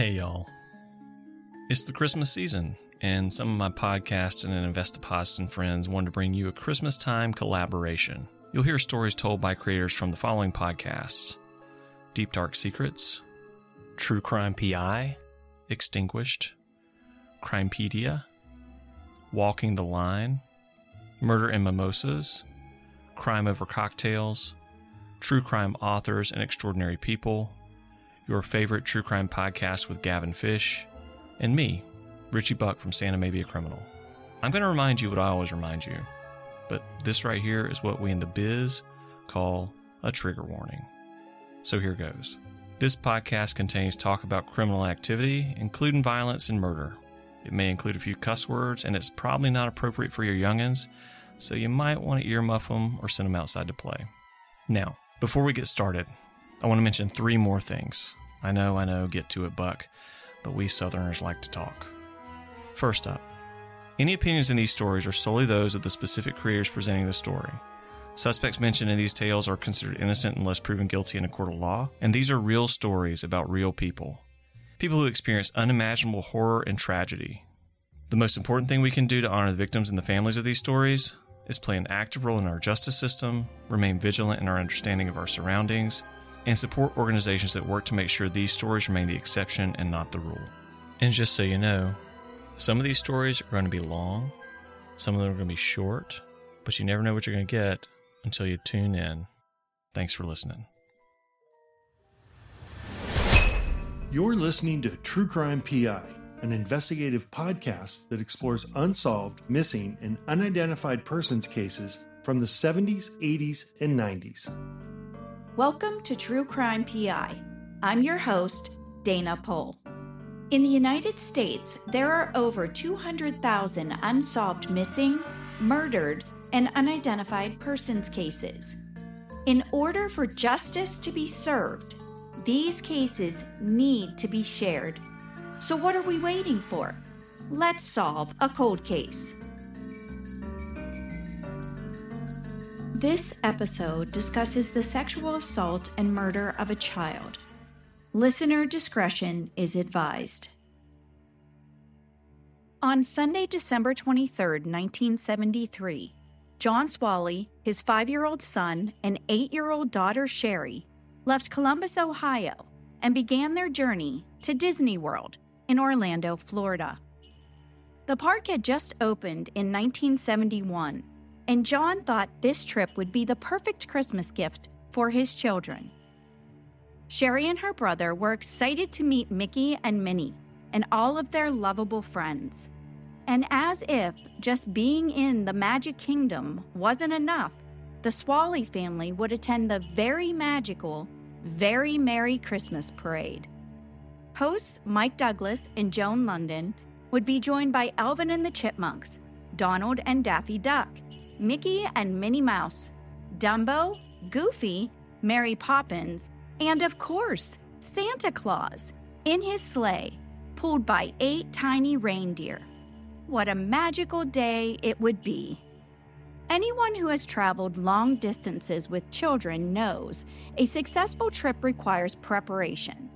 Hey, y'all. It's the Christmas season, and some of my podcasts and Investopods and friends wanted to bring you a Christmas time collaboration. You'll hear stories told by creators from the following podcasts Deep Dark Secrets, True Crime PI, Extinguished, Crimepedia, Walking the Line, Murder and Mimosas, Crime Over Cocktails, True Crime Authors and Extraordinary People, your favorite true crime podcast with Gavin Fish, and me, Richie Buck from Santa May Be a Criminal. I'm going to remind you what I always remind you, but this right here is what we in the biz call a trigger warning. So here goes. This podcast contains talk about criminal activity, including violence and murder. It may include a few cuss words, and it's probably not appropriate for your youngins, so you might want to earmuff them or send them outside to play. Now, before we get started, I want to mention three more things. I know, I know, get to it, Buck, but we Southerners like to talk. First up, any opinions in these stories are solely those of the specific creators presenting the story. Suspects mentioned in these tales are considered innocent unless proven guilty in a court of law, and these are real stories about real people. People who experience unimaginable horror and tragedy. The most important thing we can do to honor the victims and the families of these stories is play an active role in our justice system, remain vigilant in our understanding of our surroundings, and support organizations that work to make sure these stories remain the exception and not the rule. And just so you know, some of these stories are going to be long, some of them are going to be short, but you never know what you're going to get until you tune in. Thanks for listening. You're listening to True Crime PI, an investigative podcast that explores unsolved, missing, and unidentified persons cases from the 70s, 80s, and 90s. Welcome to True Crime PI. I'm your host, Dana Pohl. In the United States, there are over 200,000 unsolved missing, murdered, and unidentified persons cases. In order for justice to be served, these cases need to be shared. So, what are we waiting for? Let's solve a cold case. This episode discusses the sexual assault and murder of a child. Listener discretion is advised. On Sunday, December 23, 1973, John Swalley, his five year old son, and eight year old daughter Sherri left Columbus, Ohio, and began their journey to Disney World in Orlando, Florida. The park had just opened in 1971 and John thought this trip would be the perfect Christmas gift for his children. Sherri and her brother were excited to meet Mickey and Minnie and all of their lovable friends. And as if just being in the Magic Kingdom wasn't enough, the Swalley family would attend the very magical, very Merry Christmas parade. Hosts Mike Douglas and Joan London would be joined by Alvin and the Chipmunks, Donald and Daffy Duck, Mickey and Minnie Mouse, Dumbo, Goofy, Mary Poppins, and of course, Santa Claus in his sleigh, pulled by eight tiny reindeer. What a magical day it would be! Anyone who has traveled long distances with children knows a successful trip requires preparation.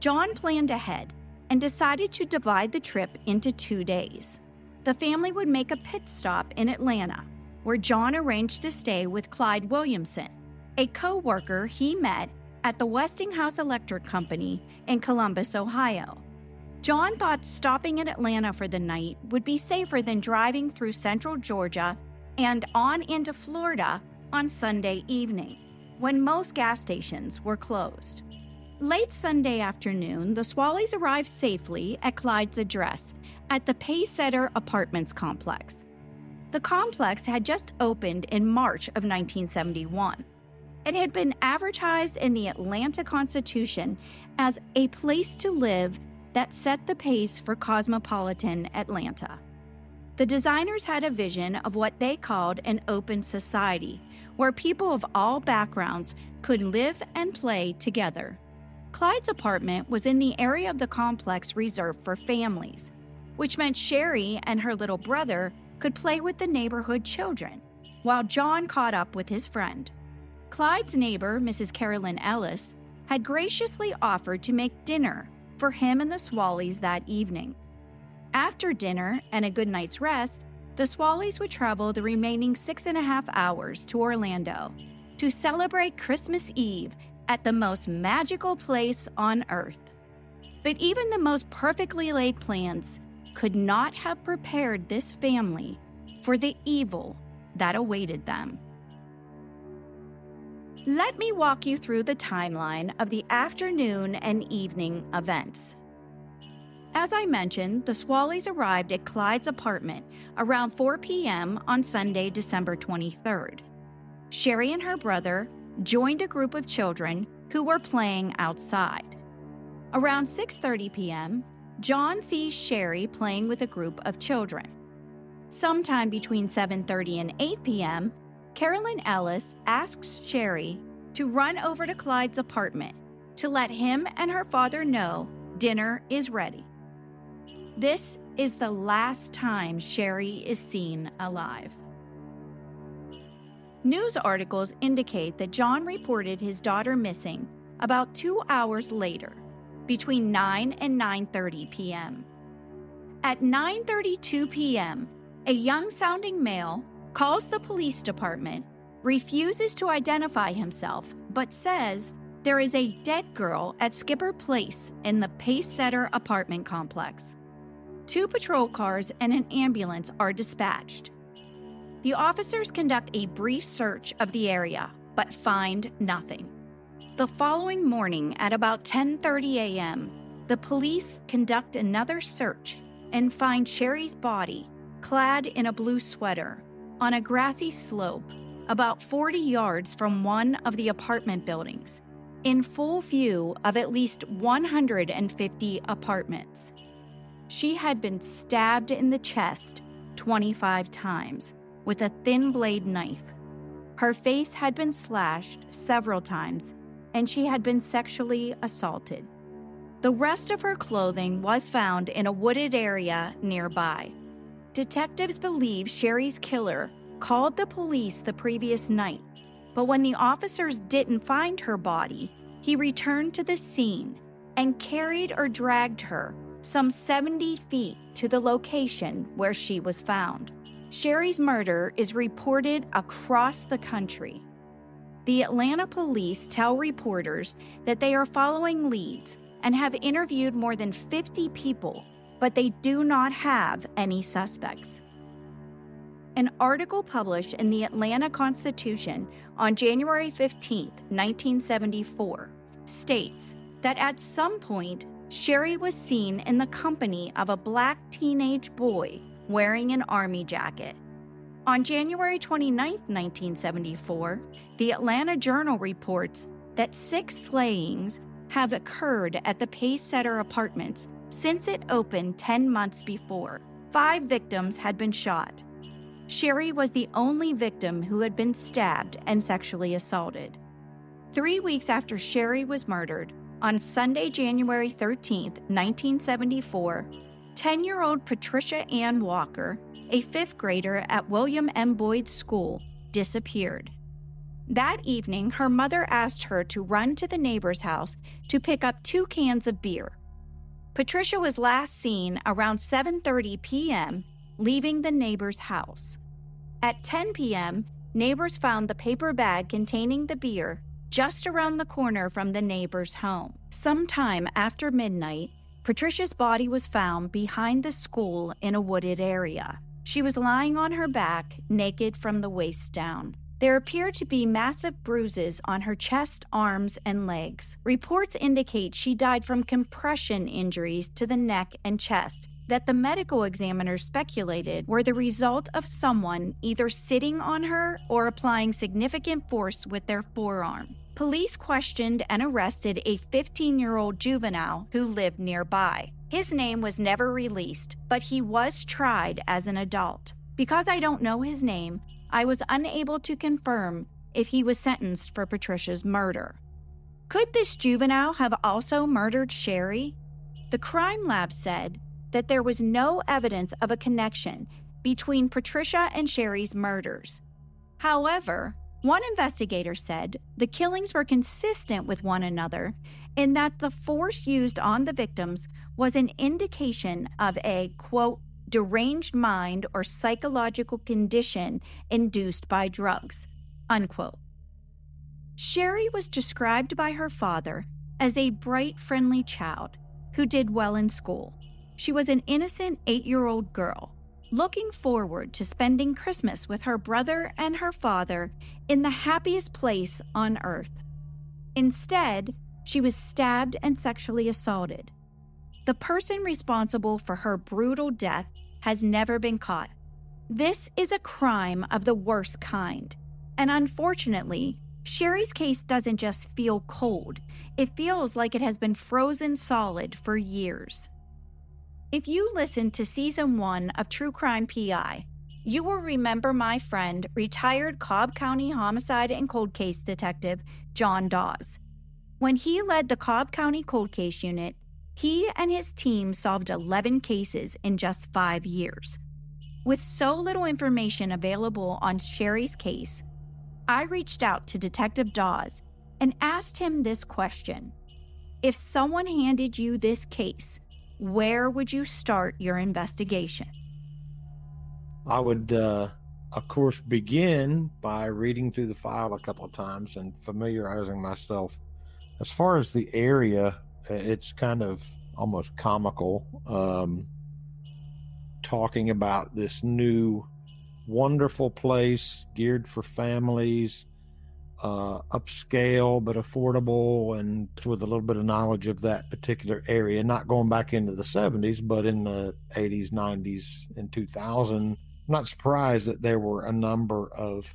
John planned ahead and decided to divide the trip into two days. The family would make a pit stop in Atlanta where John arranged to stay with Clyde Williamson, a co worker he met at the Westinghouse Electric Company in Columbus, Ohio. John thought stopping in Atlanta for the night would be safer than driving through central Georgia and on into Florida on Sunday evening, when most gas stations were closed. Late Sunday afternoon, the Swalleys arrived safely at Clyde's address at the Pacesetter Apartments complex. The complex had just opened in March of 1971. It had been advertised in the Atlanta Constitution as a place to live that set the pace for cosmopolitan Atlanta. The designers had a vision of what they called an open society, where people of all backgrounds could live and play together. Clyde's apartment was in the area of the complex reserved for families, which meant Sherri and her little brother could play with the neighborhood children, while John caught up with his friend. Clyde's neighbor, Mrs. Carolyn Ellis, had graciously offered to make dinner for him and the Swalleys that evening. After dinner and a good night's rest, the Swalleys would travel the remaining six and a half hours to Orlando to celebrate Christmas Eve at the most magical place on earth. But even the most perfectly laid plans could not have prepared this family for the evil that awaited them. Let me walk you through the timeline of the afternoon and evening events. As I mentioned, the Swalleys arrived at Clyde's apartment around 4 p.m. on Sunday, December 23rd. Sherri and her brother joined a group of children who were playing outside. Around 6:30 p.m., John sees Sherri playing with a group of children. Sometime between 7:30 and 8 p.m., Carolyn Ellis asks Sherri to run over to Clyde's apartment to let him and her father know dinner is ready. This is the last time Sherri is seen alive. News articles indicate that John reported his daughter missing about 2 hours later, between 9 and 9:30 p.m. At 9:32 p.m., a young-sounding male calls the police department, refuses to identify himself, but says there is a dead girl at Skipper Place in the Pacesetter apartment complex. Two patrol cars and an ambulance are dispatched. The officers conduct a brief search of the area, but find nothing. The following morning at about 10:30 a.m., the police conduct another search and find Sherri's body clad in a blue sweater on a grassy slope about 40 yards from one of the apartment buildings, in full view of at least 150 apartments. She had been stabbed in the chest 25 times with a thin blade knife. Her face had been slashed several times, and she had been sexually assaulted. The rest of her clothing was found in a wooded area nearby. Detectives believe Sherri's killer called the police the previous night, but when the officers didn't find her body, he returned to the scene and carried or dragged her some 70 feet to the location where she was found. Sherri's murder is reported across the country. The Atlanta police tell reporters that they are following leads and have interviewed more than 50 people, but they do not have any suspects. An article published in the Atlanta Constitution on January 15, 1974, states that at some point Sherri was seen in the company of a black teenage boy wearing an army jacket. On January 29, 1974, the Atlanta Journal reports that six slayings have occurred at the Pace Pacesetter Apartments since it opened 10 months before. Five victims had been shot. Sherri was the only victim who had been stabbed and sexually assaulted. Three weeks after Sherri was murdered, on Sunday, January 13, 1974, 10 year old Patricia Ann Walker, a fifth grader at William M. Boyd School, disappeared. That evening, her mother asked her to run to the neighbor's house to pick up two cans of beer. Patricia was last seen around 7:30 p.m. leaving the neighbor's house. At 10 p.m., neighbors found the paper bag containing the beer just around the corner from the neighbor's home. Sometime after midnight, Patricia's body was found behind the school in a wooded area. She was lying on her back, naked from the waist down. There appear to be massive bruises on her chest, arms, and legs. Reports indicate she died from compression injuries to the neck and chest that the medical examiners speculated were the result of someone either sitting on her or applying significant force with their forearm. Police questioned and arrested a 15 year old juvenile who lived nearby. His name was never released, but he was tried as an adult. Because I don't know his name, I was unable to confirm if he was sentenced for Patricia's murder. Could this juvenile have also murdered Sherri? The crime lab said that there was no evidence of a connection between Patricia and Sherri's murders. However, One investigator said the killings were consistent with one another in that the force used on the victims was an indication of a, quote, deranged mind or psychological condition induced by drugs, unquote. Sherri was described by her father as a bright, friendly child who did well in school. She was an innocent eight year old girl looking forward to spending Christmas with her brother and her father in the happiest place on earth. Instead, she was stabbed and sexually assaulted. The person responsible for her brutal death has never been caught. This is a crime of the worst kind. And unfortunately, Sherri's case doesn't just feel cold, it feels like it has been frozen solid for years. If you listened to season one of True Crime PI, you will remember my friend, retired Cobb County homicide and cold case detective John Dawes. When he led the Cobb County Cold Case Unit, he and his team solved 11 cases in just five years. With so little information available on Sherri's case, I reached out to Detective Dawes and asked him this question If someone handed you this case, where would you start your investigation? I would, uh, of course, begin by reading through the file a couple of times and familiarizing myself. As far as the area, it's kind of almost comical um, talking about this new wonderful place geared for families uh, upscale but affordable, and with a little bit of knowledge of that particular area. Not going back into the 70s, but in the 80s, 90s, and 2000. I'm not surprised that there were a number of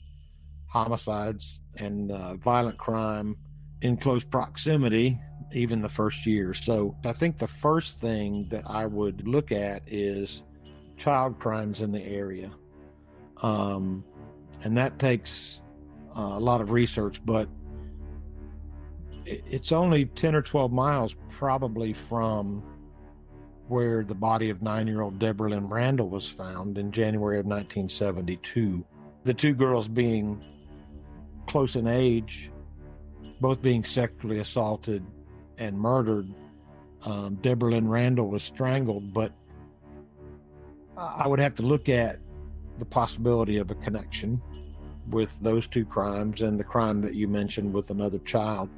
homicides and uh, violent crime in close proximity, even the first year. So I think the first thing that I would look at is child crimes in the area. Um, and that takes a lot of research, but it's only 10 or 12 miles probably from where the body of nine year old Deborah Lynn Randall was found in January of 1972. The two girls being close in age, both being sexually assaulted and murdered. Um, Deborah Lynn Randall was strangled, but I would have to look at the possibility of a connection with those two crimes and the crime that you mentioned with another child.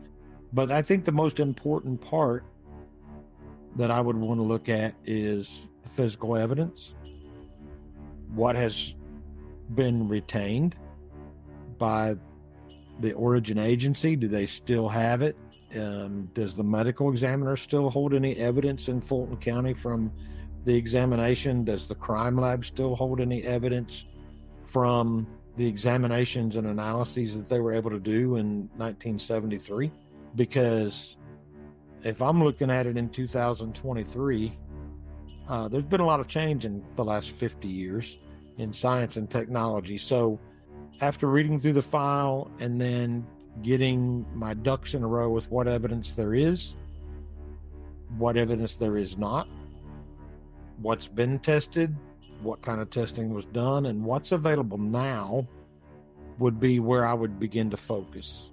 But I think the most important part that I would want to look at is physical evidence. What has been retained by the origin agency? Do they still have it? Um, does the medical examiner still hold any evidence in Fulton County from the examination? Does the crime lab still hold any evidence from the examinations and analyses that they were able to do in 1973 because if I'm looking at it in 2023, uh, there's been a lot of change in the last 50 years in science and technology. So, after reading through the file and then getting my ducks in a row with what evidence there is, what evidence there is not, what's been tested, what kind of testing was done and what's available now would be where I would begin to focus.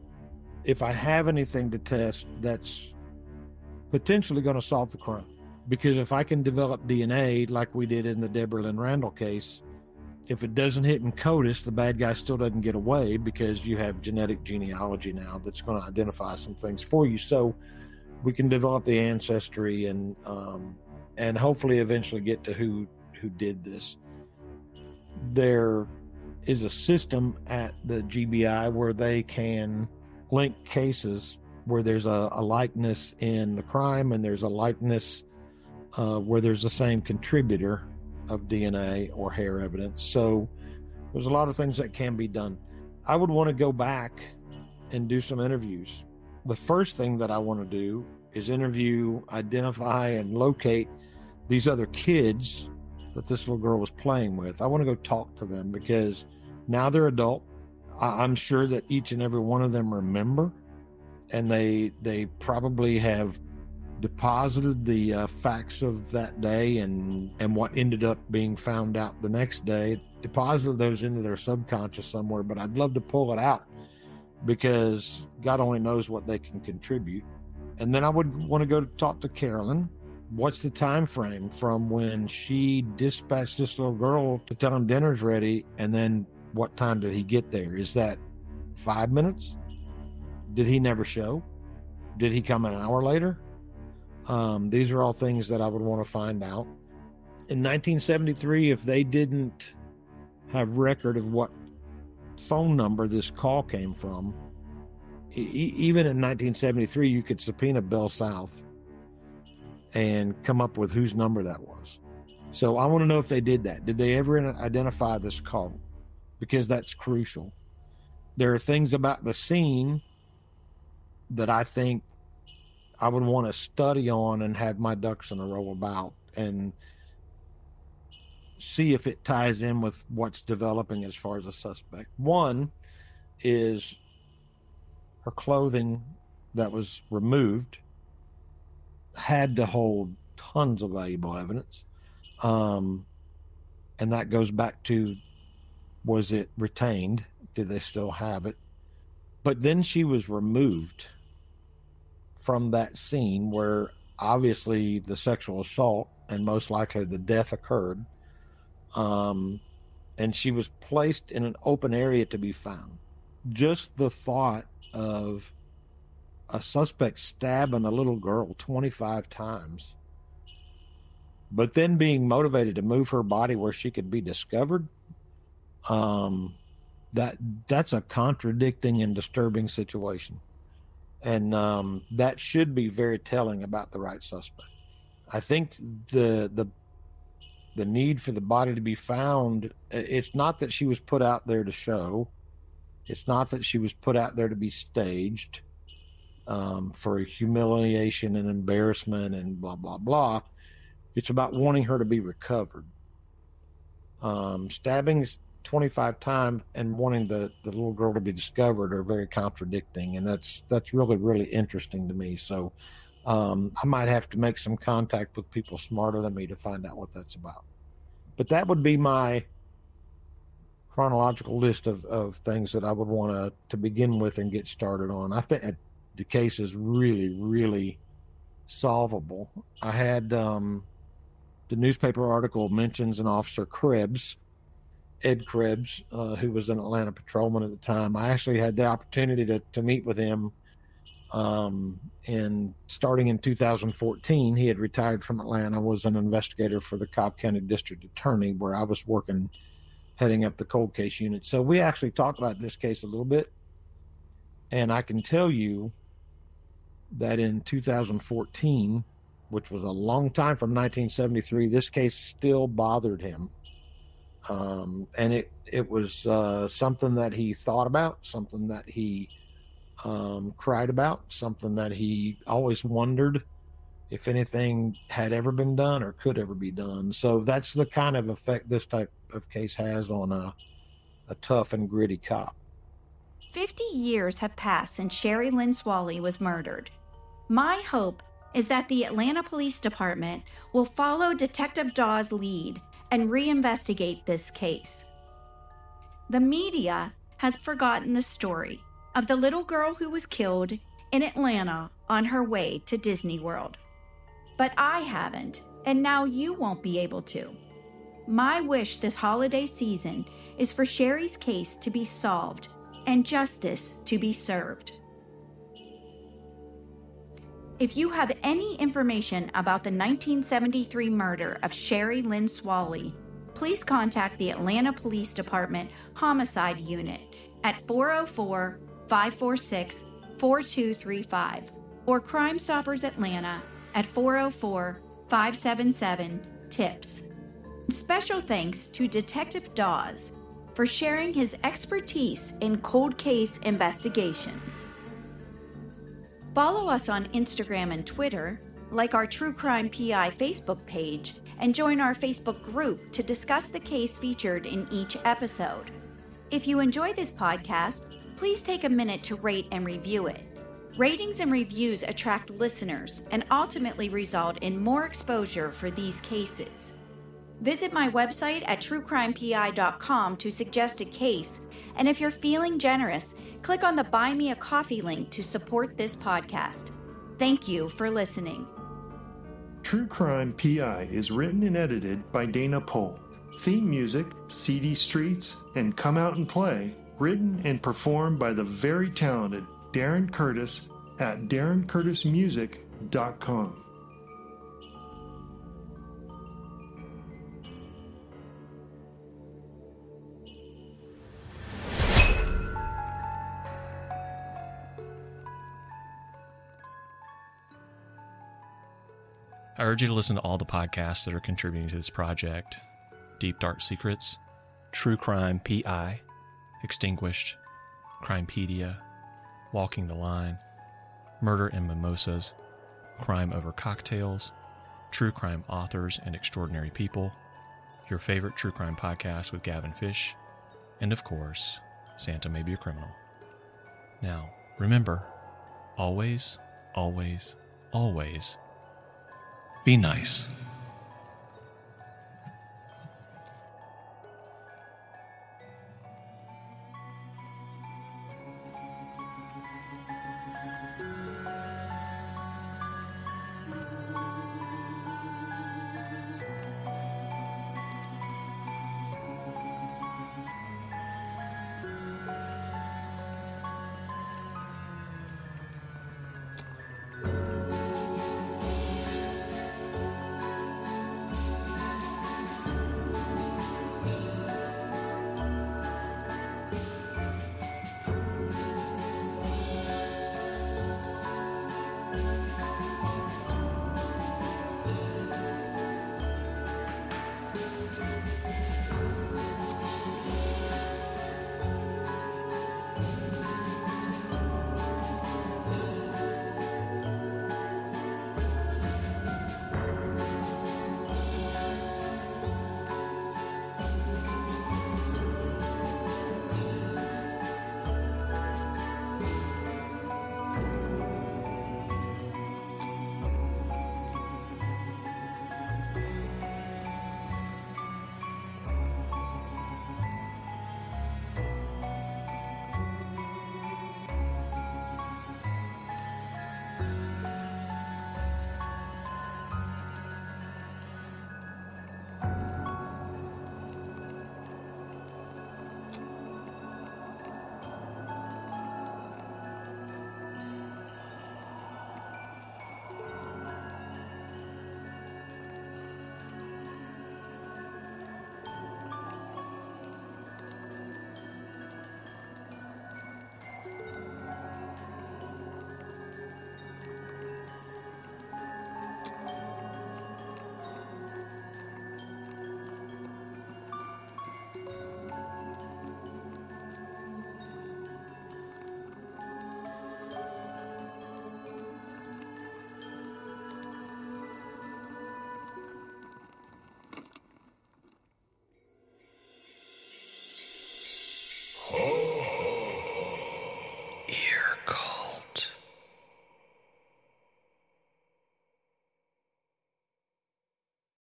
If I have anything to test that's potentially going to solve the crime, because if I can develop DNA like we did in the Deborah Lynn Randall case, if it doesn't hit in CODIS, the bad guy still doesn't get away because you have genetic genealogy now that's going to identify some things for you. So we can develop the ancestry and um, and hopefully eventually get to who who did this. There is a system at the GBI where they can link cases where there's a, a likeness in the crime and there's a likeness uh, where there's the same contributor of DNA or hair evidence. So there's a lot of things that can be done. I would want to go back and do some interviews. The first thing that I want to do is interview, identify, and locate these other kids that this little girl was playing with. I want to go talk to them because now they're adult. I'm sure that each and every one of them remember, and they they probably have deposited the uh, facts of that day and and what ended up being found out the next day. Deposited those into their subconscious somewhere. But I'd love to pull it out because God only knows what they can contribute. And then I would want to go to talk to Carolyn. What's the time frame from when she dispatched this little girl to tell him dinner's ready, and then what time did he get there? Is that five minutes? Did he never show? Did he come an hour later? Um, these are all things that I would want to find out. In 1973, if they didn't have record of what phone number this call came from, e- even in 1973, you could subpoena Bell South and come up with whose number that was. So I want to know if they did that. Did they ever identify this call? Because that's crucial. There are things about the scene that I think I would want to study on and have my ducks in a row about and see if it ties in with what's developing as far as a suspect. One is her clothing that was removed had to hold tons of valuable evidence. Um, and that goes back to was it retained? Did they still have it? But then she was removed from that scene where obviously the sexual assault and most likely the death occurred. Um, and she was placed in an open area to be found. Just the thought of a suspect stabbing a little girl 25 times, but then being motivated to move her body where she could be discovered, um, that that's a contradicting and disturbing situation, and um, that should be very telling about the right suspect. I think the the the need for the body to be found it's not that she was put out there to show. It's not that she was put out there to be staged um, for humiliation and embarrassment and blah blah blah it's about wanting her to be recovered um, stabbings 25 times and wanting the, the little girl to be discovered are very contradicting and that's that's really really interesting to me so um, I might have to make some contact with people smarter than me to find out what that's about. But that would be my chronological list of, of things that I would want to to begin with and get started on. I think the case is really, really solvable. I had um, the newspaper article mentions an officer Krebs, Ed Krebs, uh, who was an Atlanta patrolman at the time. I actually had the opportunity to, to meet with him um, and starting in 2014, he had retired from Atlanta, was an investigator for the Cobb County District Attorney, where I was working, heading up the cold case unit. So we actually talked about this case a little bit. And I can tell you that in 2014, which was a long time from 1973, this case still bothered him. Um, and it, it was uh, something that he thought about, something that he um, cried about, something that he always wondered if anything had ever been done or could ever be done. So that's the kind of effect this type of case has on a, a tough and gritty cop. 50 years have passed since Sherri Lynn Swalley was murdered. My hope is that the Atlanta Police Department will follow Detective Dawes' lead and reinvestigate this case. The media has forgotten the story of the little girl who was killed in Atlanta on her way to Disney World. But I haven't, and now you won't be able to. My wish this holiday season is for Sherri's case to be solved and justice to be served. If you have any information about the 1973 murder of Sherri Lynn Swalley, please contact the Atlanta Police Department Homicide Unit at 404 546 4235 or Crime Stoppers Atlanta at 404 577 TIPS. Special thanks to Detective Dawes for sharing his expertise in cold case investigations. Follow us on Instagram and Twitter, like our True Crime PI Facebook page, and join our Facebook group to discuss the case featured in each episode. If you enjoy this podcast, please take a minute to rate and review it. Ratings and reviews attract listeners and ultimately result in more exposure for these cases. Visit my website at truecrimepi.com to suggest a case And if you're feeling generous, click on the Buy Me a Coffee link to support this podcast. Thank you for listening. True Crime PI is written and edited by Dana Pohl. Theme music, CD Streets, and Come Out and Play, written and performed by the very talented Darren Curtis at darrencurtismusic.com. I urge you to listen to all the podcasts that are contributing to this project Deep Dark Secrets, True Crime PI, Extinguished, Crimepedia, Walking the Line, Murder and Mimosas, Crime Over Cocktails, True Crime Authors and Extraordinary People, your favorite true crime podcast with Gavin Fish, and of course, Santa May Be a Criminal. Now, remember, always, always, always be nice.